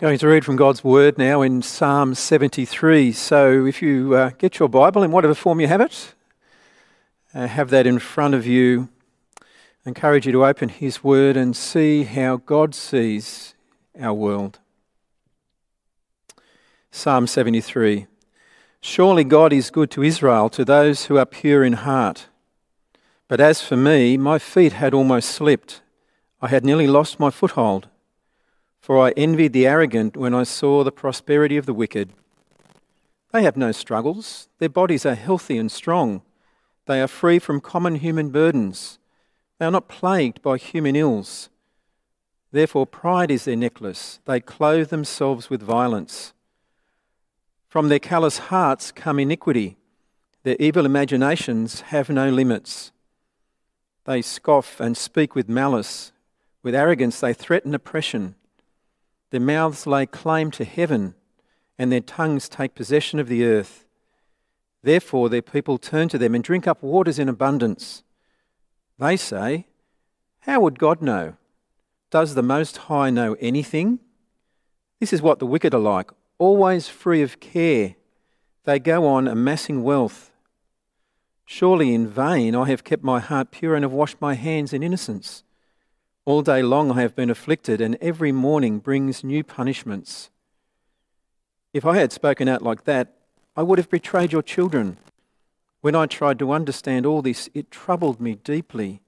Going to read from God's Word now in Psalm 73. So if you uh, get your Bible in whatever form you have it, uh, have that in front of you. I encourage you to open His Word and see how God sees our world. Psalm 73. Surely God is good to Israel, to those who are pure in heart. But as for me, my feet had almost slipped. I had nearly lost my foothold. For I envied the arrogant when I saw the prosperity of the wicked. They have no struggles, their bodies are healthy and strong. They are free from common human burdens. They are not plagued by human ills. Therefore, pride is their necklace. They clothe themselves with violence. From their callous hearts come iniquity. Their evil imaginations have no limits. They scoff and speak with malice. With arrogance, they threaten oppression. Their mouths lay claim to heaven, and their tongues take possession of the earth. Therefore, their people turn to them and drink up waters in abundance. They say, How would God know? Does the Most High know anything? This is what the wicked are like, always free of care. They go on amassing wealth. Surely in vain I have kept my heart pure and have washed my hands in innocence. All day long I have been afflicted, and every morning brings new punishments. If I had spoken out like that, I would have betrayed your children. When I tried to understand all this, it troubled me deeply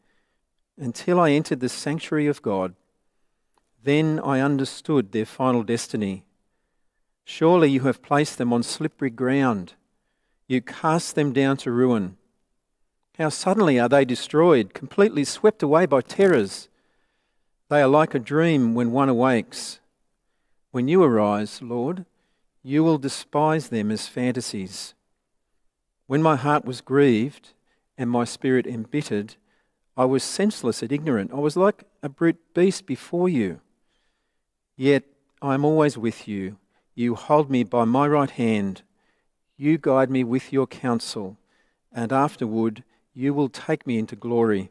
until I entered the sanctuary of God. Then I understood their final destiny. Surely you have placed them on slippery ground. You cast them down to ruin. How suddenly are they destroyed, completely swept away by terrors. They are like a dream when one awakes. When you arise, Lord, you will despise them as fantasies. When my heart was grieved and my spirit embittered, I was senseless and ignorant. I was like a brute beast before you. Yet I am always with you. You hold me by my right hand. You guide me with your counsel, and afterward you will take me into glory.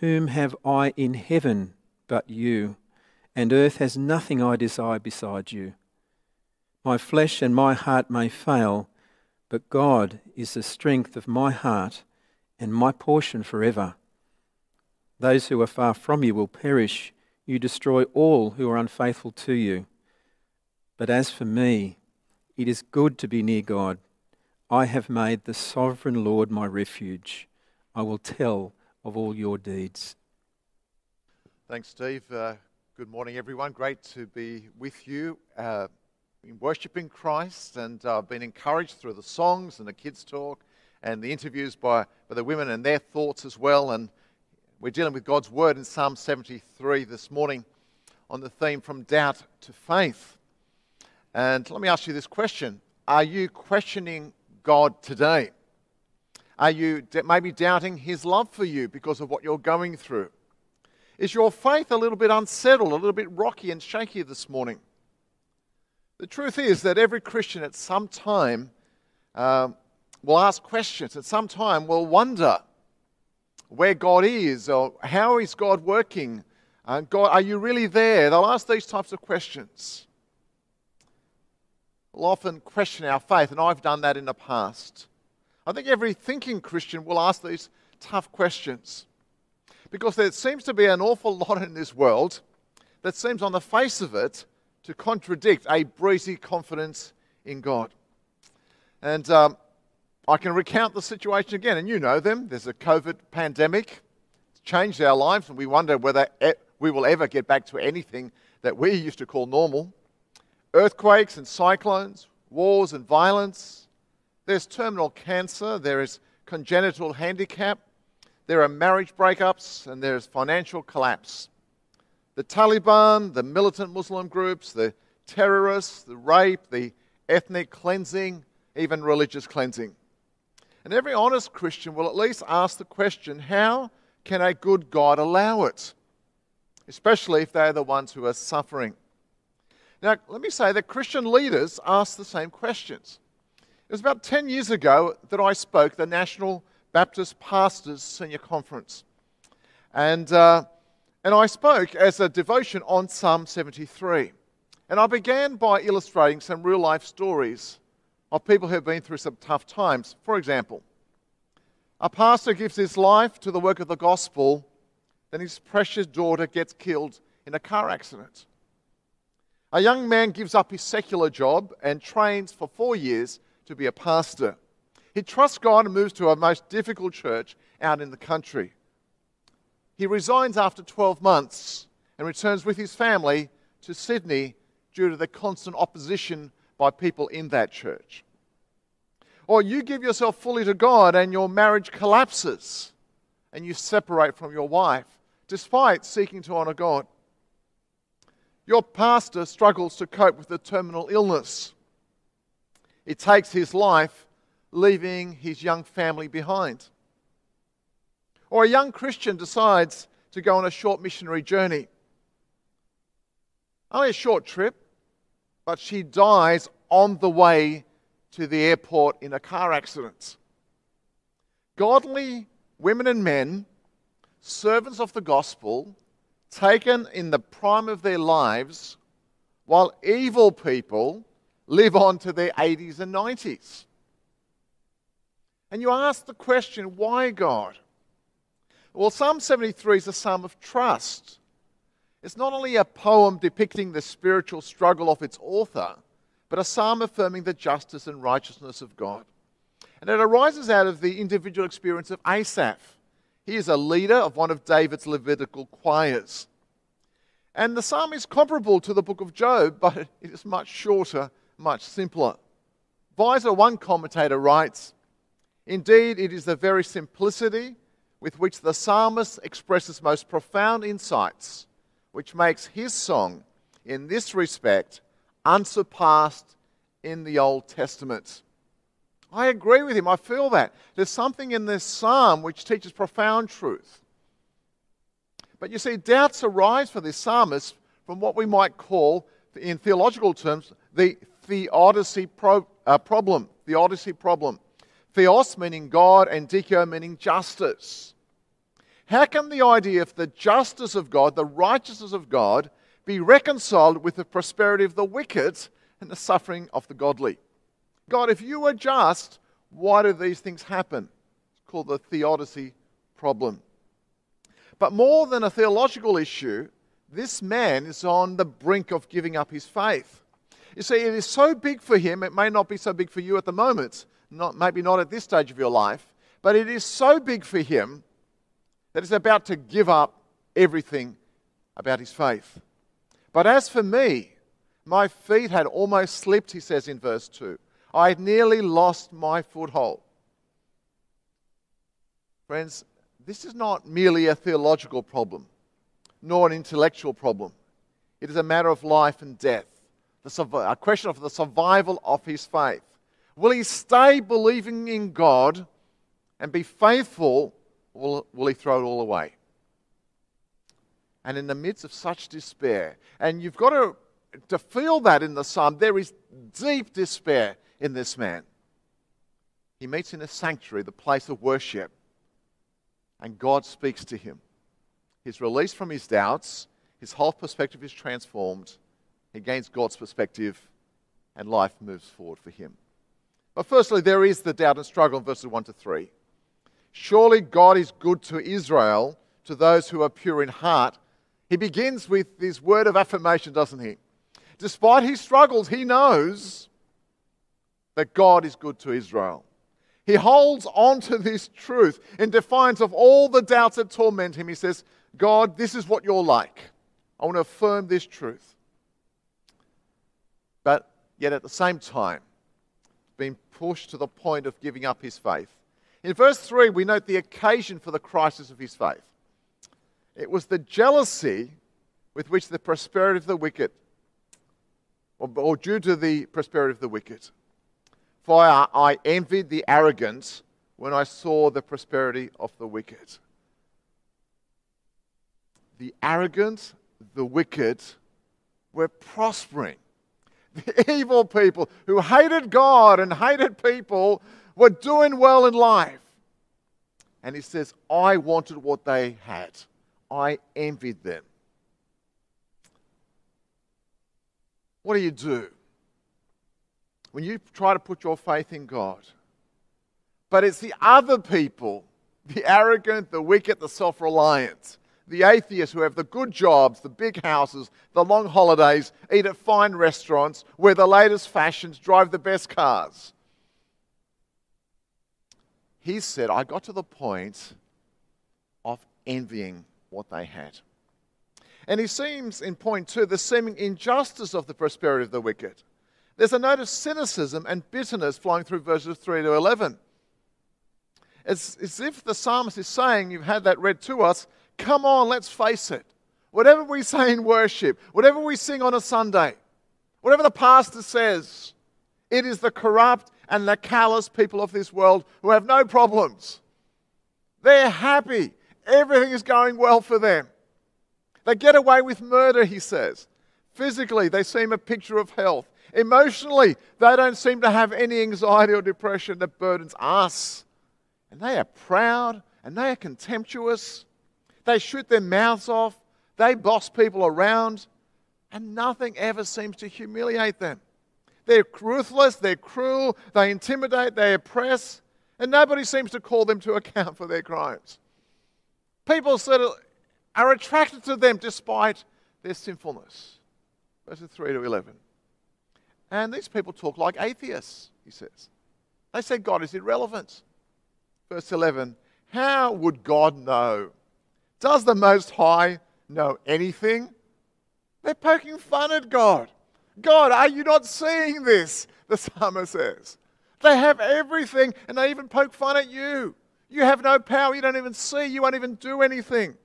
Whom have I in heaven but you, and earth has nothing I desire beside you. My flesh and my heart may fail, but God is the strength of my heart and my portion forever. Those who are far from you will perish. You destroy all who are unfaithful to you. But as for me, it is good to be near God. I have made the sovereign Lord my refuge. I will tell of all your deeds. Thanks, Steve. Uh, good morning, everyone. Great to be with you uh, in worshiping Christ, and I've uh, been encouraged through the songs and the kids' talk and the interviews by, by the women and their thoughts as well. And we're dealing with God's word in Psalm 73 this morning on the theme from doubt to faith. And let me ask you this question Are you questioning God today? Are you maybe doubting his love for you because of what you're going through? Is your faith a little bit unsettled, a little bit rocky and shaky this morning? The truth is that every Christian at some time uh, will ask questions, at some time will wonder where God is or how is God working? Uh, God, are you really there? They'll ask these types of questions. We'll often question our faith, and I've done that in the past. I think every thinking Christian will ask these tough questions. Because there seems to be an awful lot in this world that seems, on the face of it, to contradict a breezy confidence in God. And um, I can recount the situation again, and you know them. There's a COVID pandemic. It's changed our lives, and we wonder whether we will ever get back to anything that we used to call normal. Earthquakes and cyclones, wars and violence. There's terminal cancer. There is congenital handicap. There are marriage breakups and there's financial collapse. The Taliban, the militant Muslim groups, the terrorists, the rape, the ethnic cleansing, even religious cleansing. And every honest Christian will at least ask the question how can a good God allow it? Especially if they're the ones who are suffering. Now, let me say that Christian leaders ask the same questions. It was about 10 years ago that I spoke the National Baptist Pastors Senior Conference. And, uh, and I spoke as a devotion on Psalm 73. And I began by illustrating some real life stories of people who have been through some tough times. For example, a pastor gives his life to the work of the gospel, then his precious daughter gets killed in a car accident. A young man gives up his secular job and trains for four years to be a pastor. He trusts God and moves to a most difficult church out in the country. He resigns after 12 months and returns with his family to Sydney due to the constant opposition by people in that church. Or you give yourself fully to God and your marriage collapses and you separate from your wife despite seeking to honor God. Your pastor struggles to cope with a terminal illness. It takes his life, leaving his young family behind. Or a young Christian decides to go on a short missionary journey. Only a short trip, but she dies on the way to the airport in a car accident. Godly women and men, servants of the gospel, taken in the prime of their lives, while evil people live on to their 80s and 90s. And you ask the question, why God? Well, Psalm 73 is a psalm of trust. It's not only a poem depicting the spiritual struggle of its author, but a psalm affirming the justice and righteousness of God. And it arises out of the individual experience of Asaph. He is a leader of one of David's Levitical choirs. And the psalm is comparable to the book of Job, but it is much shorter, much simpler. Weiser, one commentator, writes Indeed, it is the very simplicity with which the psalmist expresses most profound insights, which makes his song, in this respect, unsurpassed in the Old Testament. I agree with him. I feel that. There's something in this psalm which teaches profound truth. But you see, doubts arise for this psalmist from what we might call, in theological terms, the theodicy pro, uh, problem. Theodicy problem. Theos meaning God and dikio meaning justice. How can the idea of the justice of God, the righteousness of God, be reconciled with the prosperity of the wicked and the suffering of the godly. God, if you are just, why do these things happen? It's called the theodicy problem. But more than a theological issue, this man is on the brink of giving up his faith. You see, it is so big for him, it may not be so big for you at the moment, not, maybe not at this stage of your life, but it is so big for him that he's about to give up everything about his faith. But as for me, my feet had almost slipped, he says in verse 2. I had nearly lost my foothold. Friends, this is not merely a theological problem, nor an intellectual problem. It is a matter of life and death, a question of the survival of his faith. Will he stay believing in God and be faithful, or will he throw it all away? and in the midst of such despair. And you've got to, to feel that in the psalm. There is deep despair in this man. He meets in a sanctuary, the place of worship, and God speaks to him. He's released from his doubts, his whole perspective is transformed, he gains God's perspective, and life moves forward for him. But firstly, there is the doubt and struggle in verses 1 to 3. Surely God is good to Israel, to those who are pure in heart. He begins with this word of affirmation, doesn't he? Despite his struggles, he knows that God is good to Israel. He holds on to this truth in defiance of all the doubts that torment him. He says, God, this is what you're like. I want to affirm this truth. But yet at the same time, being pushed to the point of giving up his faith. In verse 3, we note the occasion for the crisis of his faith. It was the jealousy with which the prosperity of the wicked, or, or due to the prosperity of the wicked. For I, I envied the arrogant when I saw the prosperity of the wicked. The arrogant, the wicked were prospering. Evil people who hated God and hated people were doing well in life. And he says, I wanted what they had. I envied them. what do you do? When you try to put your faith in God, but it's the other people, the arrogant, the wicked, the self reliant, the atheists who have the good jobs, the big houses, the long holidays, eat at fine restaurants, wear the latest fashions, drive the best cars. He said, I got to the point of envying what they had. And he seems, in point two, the seeming injustice of the prosperity of the wicked. There's a note of cynicism and bitterness flowing through verses 3 to 11. It's as if the psalmist is saying, You've had that read to us, come on, let's face it. Whatever we say in worship, whatever we sing on a Sunday, whatever the pastor says, it is the corrupt and the callous people of this world who have no problems. They're happy. Everything is going well for them. They get away with murder, he says. Physically, they seem a picture of health. Emotionally, they don't seem to have any anxiety or depression that burdens us. And they are proud and they are contemptuous. They shoot their mouths off. They boss people around. And nothing ever seems to humiliate them. They're ruthless, they're cruel, they intimidate, they oppress, and nobody seems to call them to account for their crimes. People sort of are attracted to them despite their sinfulness. Verses 3 to 11. And these people talk like atheists, he says. They say God is irrelevant. Verse 11 How would God know? Does the Most High know anything? They're poking fun at God. God, are you not seeing this? The psalmist says. They have everything and they even poke fun at you. You have no power. You don't even see. You won't even do anything.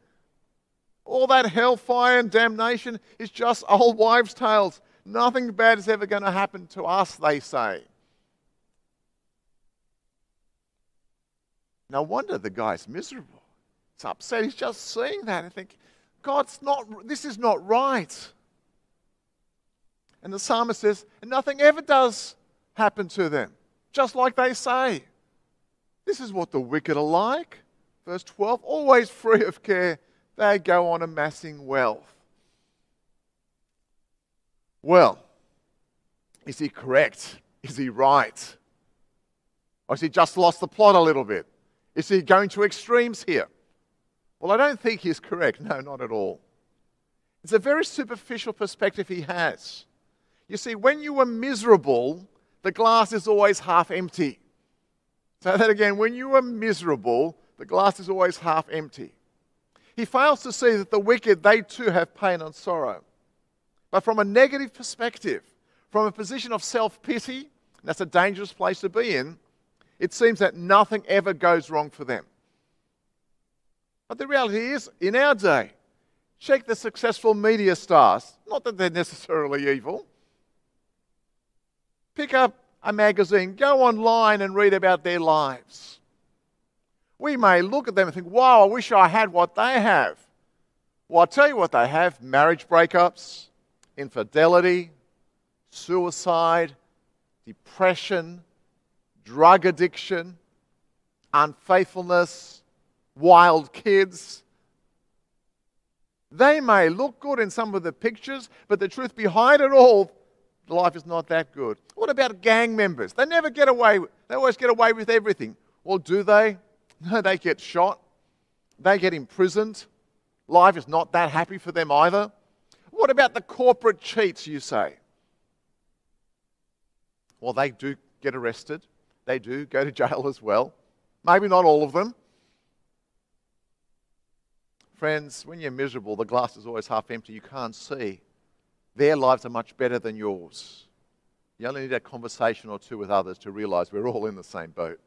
All that hellfire and damnation is just old wives' tales. Nothing bad is ever going to happen to us, they say. No wonder the guy's miserable. He's upset. He's just seeing that and think, God's not, this is not right. And the psalmist says, and nothing ever does happen to them, just like they say. This is what the wicked are like. Verse 12, always free of care, they go on amassing wealth. Well, is he correct? Is he right? Or has he just lost the plot a little bit? Is he going to extremes here? Well, I don't think he's correct. No, not at all. It's a very superficial perspective he has. You see, when you are miserable, the glass is always half empty. Say that again. When you are miserable, the glass is always half empty. He fails to see that the wicked, they too have pain and sorrow. But from a negative perspective, from a position of self pity, that's a dangerous place to be in, it seems that nothing ever goes wrong for them. But the reality is, in our day, check the successful media stars. Not that they're necessarily evil. Pick up a magazine, go online and read about their lives. We may look at them and think, wow, I wish I had what they have. Well, I'll tell you what they have marriage breakups, infidelity, suicide, depression, drug addiction, unfaithfulness, wild kids. They may look good in some of the pictures, but the truth behind it all, life is not that good. What about gang members? They never get away, they always get away with everything. Well, do they? No, they get shot, they get imprisoned. Life is not that happy for them either. What about the corporate cheats, you say? Well, they do get arrested, they do go to jail as well. Maybe not all of them. Friends, when you're miserable, the glass is always half empty. You can't see. Their lives are much better than yours. You only need a conversation or two with others to realize we're all in the same boat.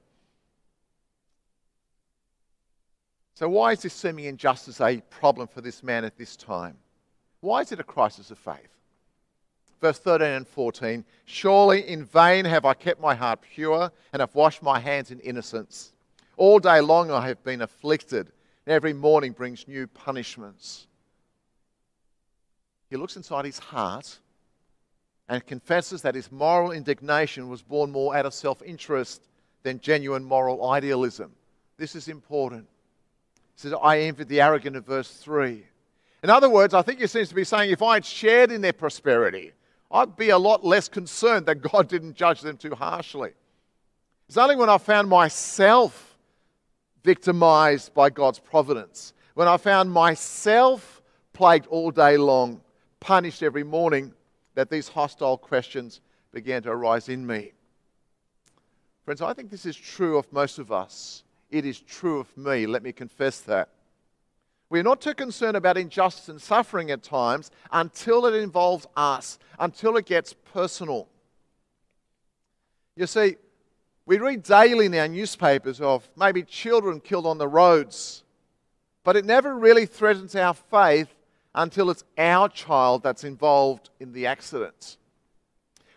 So, why is this seeming injustice a problem for this man at this time? Why is it a crisis of faith? Verse 13 and 14 Surely in vain have I kept my heart pure and have washed my hands in innocence. All day long I have been afflicted, every morning brings new punishments. He looks inside his heart and confesses that his moral indignation was born more out of self interest than genuine moral idealism. This is important. He says, I envied the arrogant in verse 3. In other words, I think he seems to be saying if I had shared in their prosperity, I'd be a lot less concerned that God didn't judge them too harshly. It's only when I found myself victimized by God's providence, when I found myself plagued all day long, punished every morning, that these hostile questions began to arise in me. Friends, I think this is true of most of us. It is true of me. Let me confess that. We're not too concerned about injustice and suffering at times until it involves us, until it gets personal. You see, we read daily in our newspapers of maybe children killed on the roads, but it never really threatens our faith until it's our child that's involved in the accident.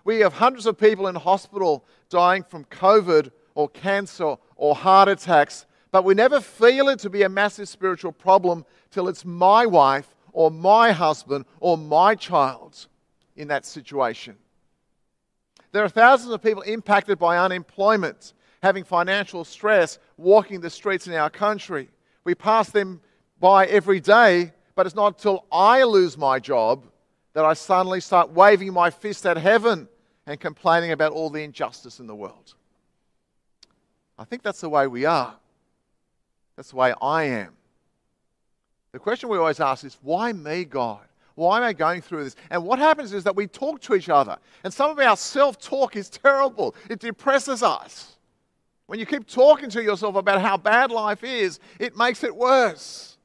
We have hundreds of people in hospital dying from COVID or cancer or heart attacks but we never feel it to be a massive spiritual problem till it's my wife or my husband or my child in that situation. There are thousands of people impacted by unemployment, having financial stress, walking the streets in our country. We pass them by every day, but it's not until I lose my job that I suddenly start waving my fist at heaven and complaining about all the injustice in the world. I think that's the way we are. That's the way I am. The question we always ask is, why me, God? Why am I going through this? And what happens is that we talk to each other. And some of our self talk is terrible, it depresses us. When you keep talking to yourself about how bad life is, it makes it worse.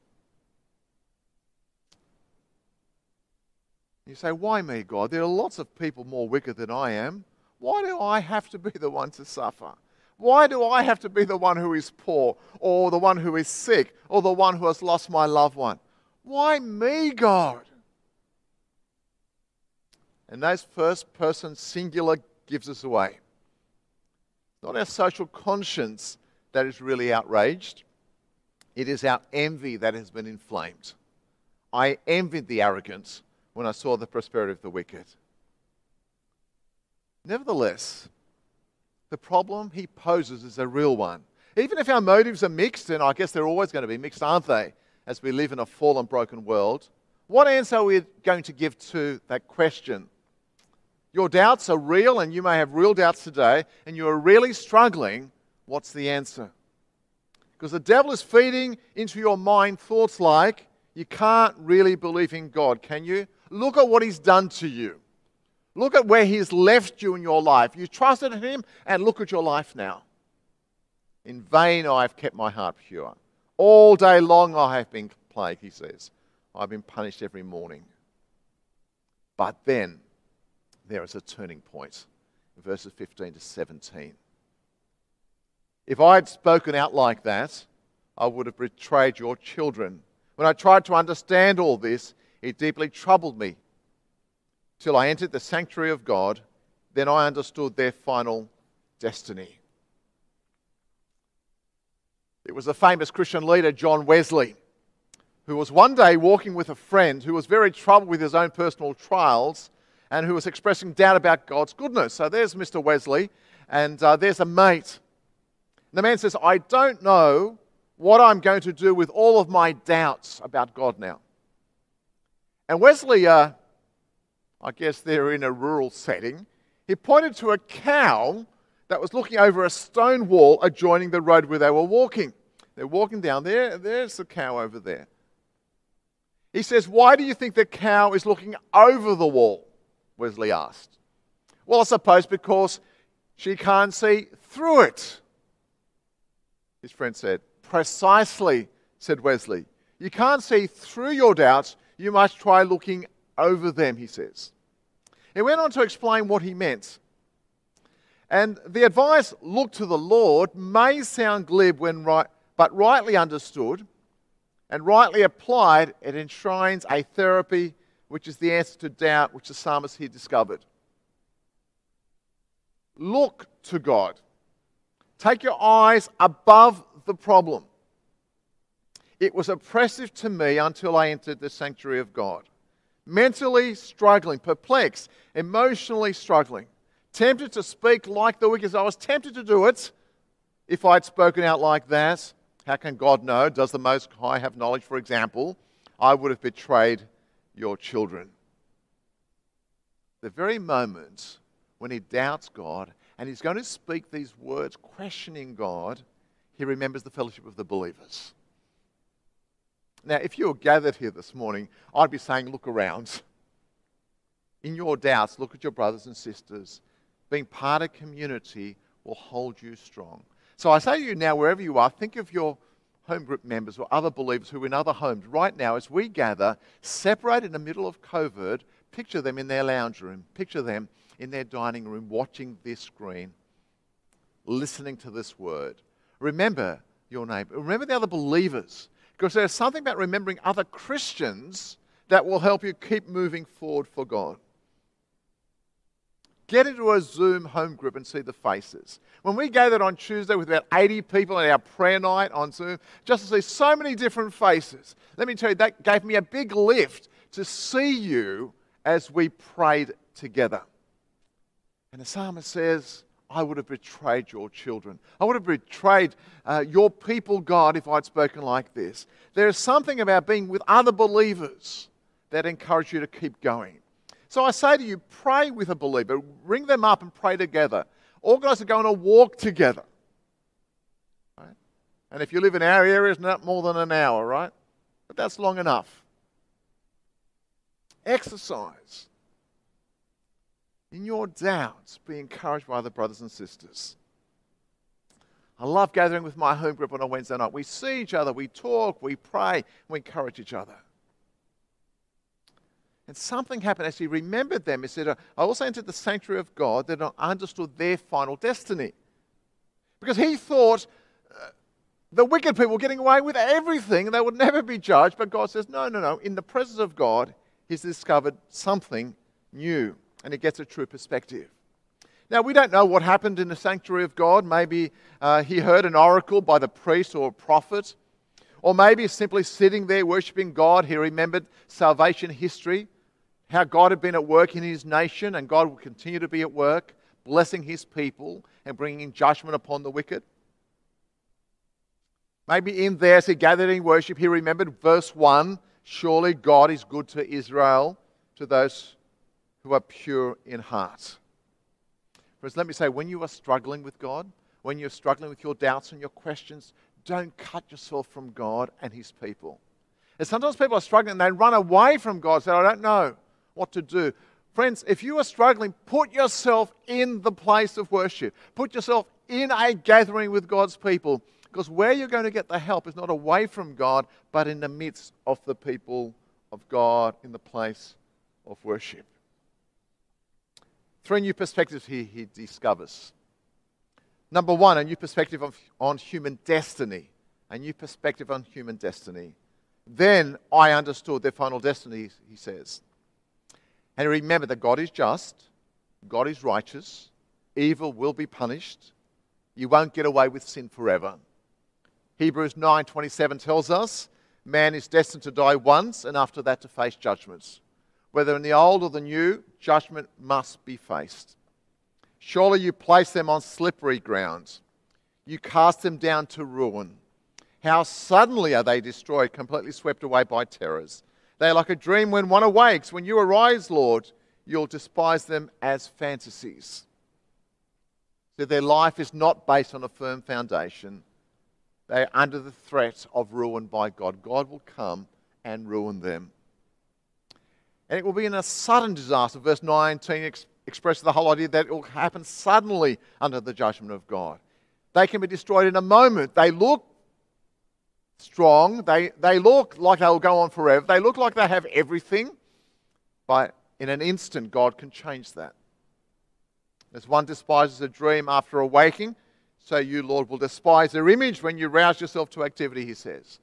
You say, Why me, God? There are lots of people more wicked than I am. Why do I have to be the one to suffer? Why do I have to be the one who is poor, or the one who is sick, or the one who has lost my loved one? Why me, God? And that first person singular gives us away. It's not our social conscience that is really outraged, it is our envy that has been inflamed. I envied the arrogance when I saw the prosperity of the wicked. Nevertheless, the problem he poses is a real one. Even if our motives are mixed, and I guess they're always going to be mixed, aren't they, as we live in a fallen, broken world, what answer are we going to give to that question? Your doubts are real, and you may have real doubts today, and you are really struggling. What's the answer? Because the devil is feeding into your mind thoughts like, you can't really believe in God, can you? Look at what he's done to you. Look at where He's left you in your life. You trusted in Him, and look at your life now. In vain I have kept my heart pure. All day long I have been plagued, he says. I've been punished every morning. But then there is a turning point, verses 15 to 17. If I had spoken out like that, I would have betrayed your children. When I tried to understand all this, it deeply troubled me till I entered the sanctuary of God. Then I understood their final destiny. It was a famous Christian leader, John Wesley, who was one day walking with a friend who was very troubled with his own personal trials and who was expressing doubt about God's goodness. So there's Mr. Wesley, and uh, there's a mate. And the man says, I don't know what I'm going to do with all of my doubts about God now. And Wesley uh, I guess they're in a rural setting, he pointed to a cow that was looking over a stone wall adjoining the road where they were walking. They're walking down there, there's the cow over there. He says, Why do you think the cow is looking over the wall? Wesley asked. Well, I suppose because she can't see through it. His friend said, Precisely, said Wesley. You can't see through your doubts. You must try looking over them, he says. He went on to explain what he meant. And the advice, look to the Lord, may sound glib when right, but rightly understood and rightly applied, it enshrines a therapy which is the answer to doubt which the psalmist here discovered. Look to God. Take your eyes above the problem. It was oppressive to me until I entered the sanctuary of God mentally struggling, perplexed, emotionally struggling, tempted to speak like the wicked. I was tempted to do it if I'd spoken out like that. How can God know? Does the Most High have knowledge? For example, I would have betrayed your children. the very moment when he doubts God and he's going to speak these words questioning God, he remembers the fellowship of the believers. Now, if you're gathered here this morning, I'd be saying, look around. In your doubts, look at your brothers and sisters. Being part of community will hold you strong. So I say to you now, wherever you are, think of your home group members or other believers who are in other homes right now as we gather, separate in the middle of COVID, picture them in their lounge room, picture them in their dining room watching this screen, listening to this word. Remember your neighbor. Remember the other believers. Because there's something about remembering other Christians that will help you keep moving forward for God. Get into a Zoom home group and see the faces. When we gathered on Tuesday with about 80 people at our prayer night on Zoom, just to see so many different faces, let me tell you, that gave me a big lift to see you as we prayed together. And the psalmist says, I would have betrayed your children. I would have betrayed uh, your people, God, if I'd spoken like this. There is something about being with other believers that encourage you to keep going. So I say to you, pray with a believer. Ring them up and pray together. Organize to go on a walk together. Right? And if you live in our area, it's not more than an hour, right? But that's long enough. Exercise. In your doubts, be encouraged by other brothers and sisters. I love gathering with my home group on a Wednesday night. We see each other, we talk, we pray, we encourage each other. And something happened as he remembered them. He said, I also entered the sanctuary of God that I understood their final destiny. Because he thought uh, the wicked people were getting away with everything and they would never be judged. But God says, no, no, no. In the presence of God, he's discovered something new and he gets a true perspective. Now, we don't know what happened in the sanctuary of God. Maybe uh, he heard an oracle by the priest or prophet. Or maybe simply sitting there worshiping God, he remembered salvation history how God had been at work in his nation and God will continue to be at work, blessing his people and bringing judgment upon the wicked. Maybe in there, as he gathered in worship, he remembered verse 1 Surely God is good to Israel, to those who are pure in heart. Friends, let me say, when you are struggling with God, when you're struggling with your doubts and your questions, don't cut yourself from God and his people. And sometimes people are struggling and they run away from God, say, I don't know what to do. Friends, if you are struggling, put yourself in the place of worship. Put yourself in a gathering with God's people. Because where you're going to get the help is not away from God, but in the midst of the people of God, in the place of worship. Three new perspectives here he discovers. Number one, a new perspective on human destiny. A new perspective on human destiny. Then I understood their final destiny, he says. And remember that God is just, God is righteous, evil will be punished. You won't get away with sin forever. Hebrews 9:27 tells us, man is destined to die once and after that to face judgments. Whether in the old or the new, judgment must be faced. Surely you place them on slippery grounds. You cast them down to ruin. How suddenly are they destroyed, completely swept away by terrors. They are like a dream when one awakes. When you arise, Lord, you'll despise them as fantasies. So their life is not based on a firm foundation. They are under the threat of ruin by God. God will come and ruin them. And it will be in a sudden disaster. Verse 19 ex- expresses the whole idea that it will happen suddenly under the judgment of God. They can be destroyed in a moment. They look strong. They, they look like they'll go on forever. They look like they have everything. But in an instant, God can change that. As one despises a dream after awaking, so you, Lord, will despise their image when you rouse yourself to activity, he says.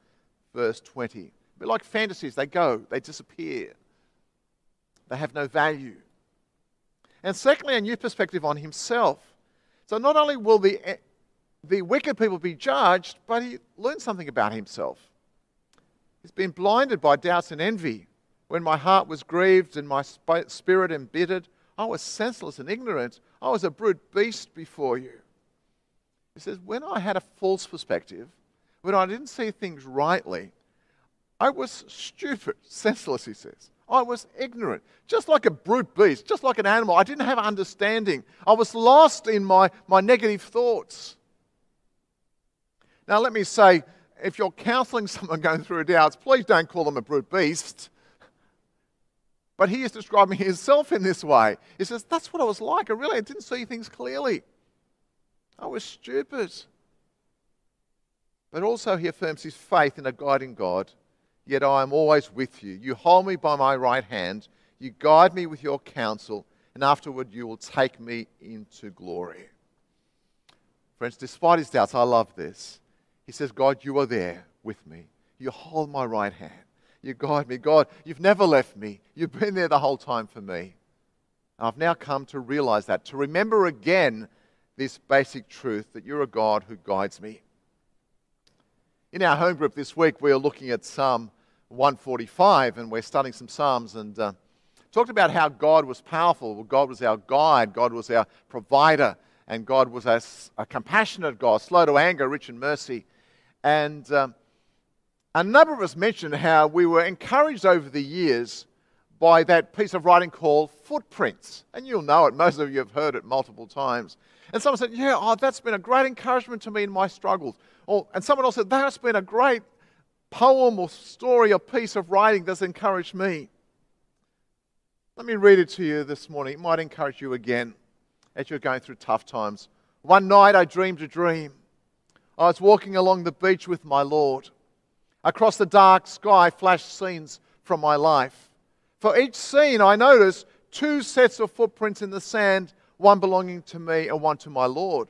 Verse 20. But like fantasies, they go, they disappear, they have no value. And secondly, a new perspective on himself. So not only will the the wicked people be judged, but he learned something about himself. He's been blinded by doubts and envy. When my heart was grieved and my spirit embittered, I was senseless and ignorant. I was a brute beast before you. He says, When I had a false perspective, when I didn't see things rightly, I was stupid, senseless, he says. I was ignorant, just like a brute beast, just like an animal. I didn't have understanding. I was lost in my, my negative thoughts. Now, let me say, if you're counseling someone going through doubts, please don't call them a brute beast. But he is describing himself in this way. He says, That's what I was like. I really I didn't see things clearly. I was stupid. But also, he affirms his faith in a guiding God. Yet I am always with you. You hold me by my right hand. You guide me with your counsel. And afterward, you will take me into glory. Friends, despite his doubts, I love this. He says, God, you are there with me. You hold my right hand. You guide me. God, you've never left me. You've been there the whole time for me. And I've now come to realize that, to remember again this basic truth that you're a God who guides me. In our home group this week, we are looking at Psalm 145 and we're studying some Psalms and uh, talked about how God was powerful. God was our guide, God was our provider, and God was a, a compassionate God, slow to anger, rich in mercy. And um, a number of us mentioned how we were encouraged over the years by that piece of writing called Footprints. And you'll know it, most of you have heard it multiple times. And someone said, Yeah, oh, that's been a great encouragement to me in my struggles. Or, and someone else said, That's been a great poem or story or piece of writing that's encouraged me. Let me read it to you this morning. It might encourage you again as you're going through tough times. One night I dreamed a dream. I was walking along the beach with my Lord. Across the dark sky flashed scenes from my life. For each scene, I noticed two sets of footprints in the sand, one belonging to me and one to my Lord.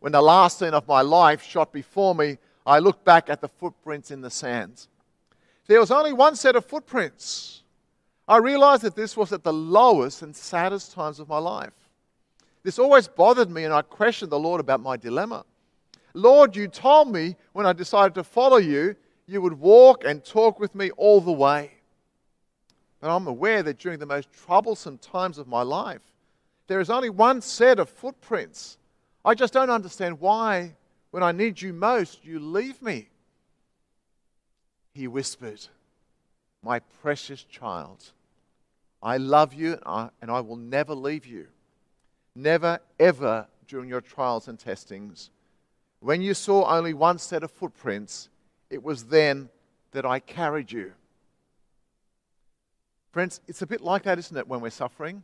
When the last scene of my life shot before me, I looked back at the footprints in the sands. There was only one set of footprints. I realized that this was at the lowest and saddest times of my life. This always bothered me, and I questioned the Lord about my dilemma. Lord, you told me when I decided to follow you you would walk and talk with me all the way. But I'm aware that during the most troublesome times of my life, there is only one set of footprints. I just don't understand why, when I need you most, you leave me. He whispered, My precious child, I love you and I will never leave you. Never, ever during your trials and testings. When you saw only one set of footprints, it was then that I carried you. Friends, it's a bit like that, isn't it, when we're suffering?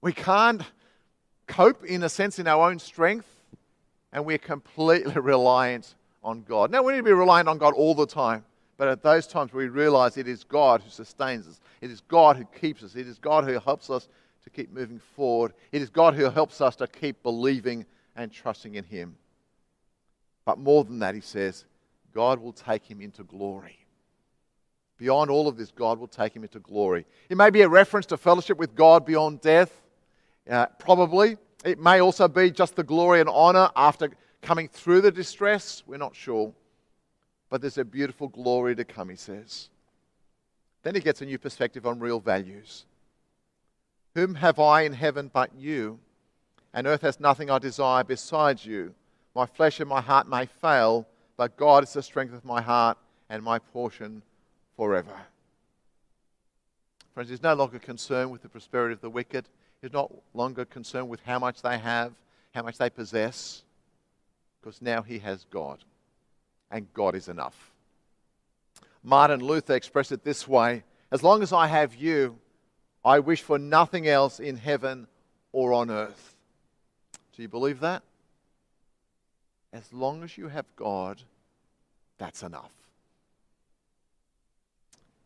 We can't cope, in a sense, in our own strength, and we're completely reliant on God. Now, we need to be reliant on God all the time, but at those times we realize it is God who sustains us, it is God who keeps us, it is God who helps us to keep moving forward, it is God who helps us to keep believing and trusting in Him. But more than that, He says, God will take him into glory. Beyond all of this, God will take him into glory. It may be a reference to fellowship with God beyond death, uh, probably. It may also be just the glory and honor after coming through the distress. We're not sure. But there's a beautiful glory to come, he says. Then he gets a new perspective on real values. Whom have I in heaven but you? And earth has nothing I desire besides you. My flesh and my heart may fail but God is the strength of my heart and my portion forever. Friends, he's no longer concerned with the prosperity of the wicked. He's not longer concerned with how much they have, how much they possess, because now he has God, and God is enough. Martin Luther expressed it this way As long as I have you, I wish for nothing else in heaven or on earth. Do you believe that? As long as you have God, that's enough.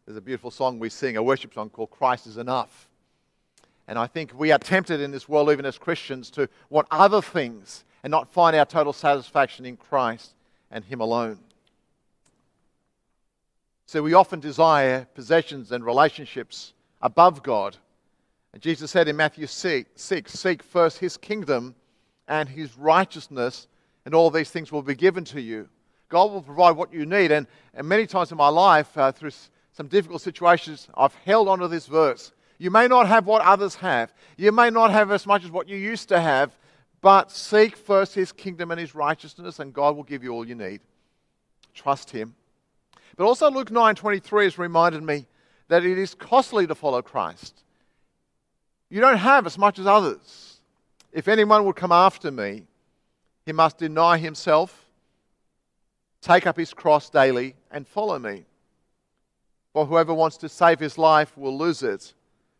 There's a beautiful song we sing, a worship song called Christ is Enough. And I think we are tempted in this world, even as Christians, to want other things and not find our total satisfaction in Christ and Him alone. So we often desire possessions and relationships above God. And Jesus said in Matthew 6, 6 Seek first His kingdom and His righteousness, and all these things will be given to you. God will provide what you need. And, and many times in my life, uh, through some difficult situations, I've held onto this verse. You may not have what others have, you may not have as much as what you used to have, but seek first his kingdom and his righteousness, and God will give you all you need. Trust him. But also Luke 9:23 has reminded me that it is costly to follow Christ. You don't have as much as others. If anyone would come after me, he must deny himself, take up his cross daily, and follow me. For whoever wants to save his life will lose it,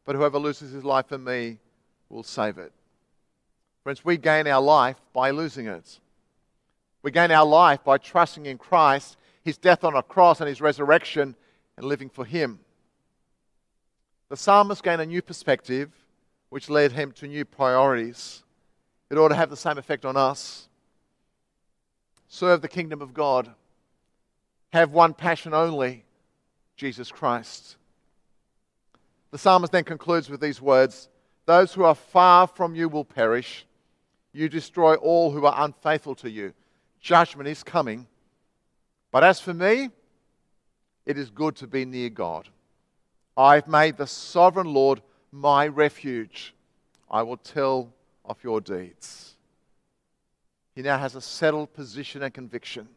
but whoever loses his life for me will save it. Friends, we gain our life by losing it. We gain our life by trusting in Christ, his death on a cross, and his resurrection, and living for him. The psalmist gained a new perspective, which led him to new priorities. It ought to have the same effect on us. Serve the kingdom of God. Have one passion only Jesus Christ. The psalmist then concludes with these words Those who are far from you will perish. You destroy all who are unfaithful to you. Judgment is coming. But as for me, it is good to be near God. I've made the sovereign Lord my refuge. I will tell of your deeds. He now has a settled position and conviction.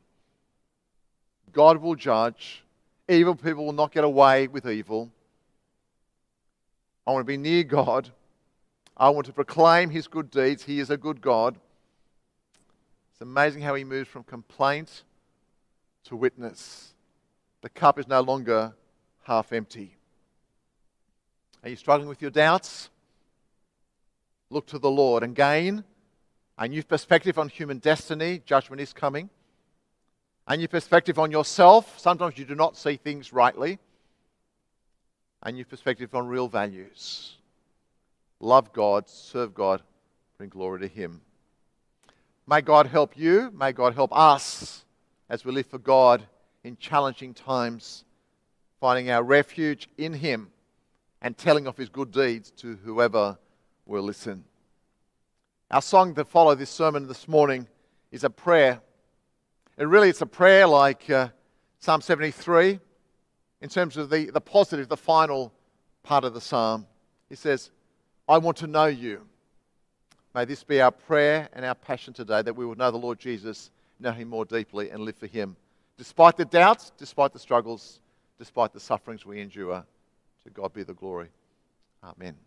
God will judge. Evil people will not get away with evil. I want to be near God. I want to proclaim his good deeds. He is a good God. It's amazing how he moves from complaint to witness. The cup is no longer half empty. Are you struggling with your doubts? Look to the Lord and gain a new perspective on human destiny. Judgment is coming. A new perspective on yourself. Sometimes you do not see things rightly. A new perspective on real values. Love God, serve God, bring glory to Him. May God help you. May God help us as we live for God in challenging times, finding our refuge in Him and telling of His good deeds to whoever will listen. Our song that followed this sermon this morning is a prayer. And really, it's a prayer like uh, Psalm 73 in terms of the, the positive, the final part of the psalm. He says, I want to know you. May this be our prayer and our passion today that we will know the Lord Jesus, know him more deeply, and live for him. Despite the doubts, despite the struggles, despite the sufferings we endure, God be the glory. Amen.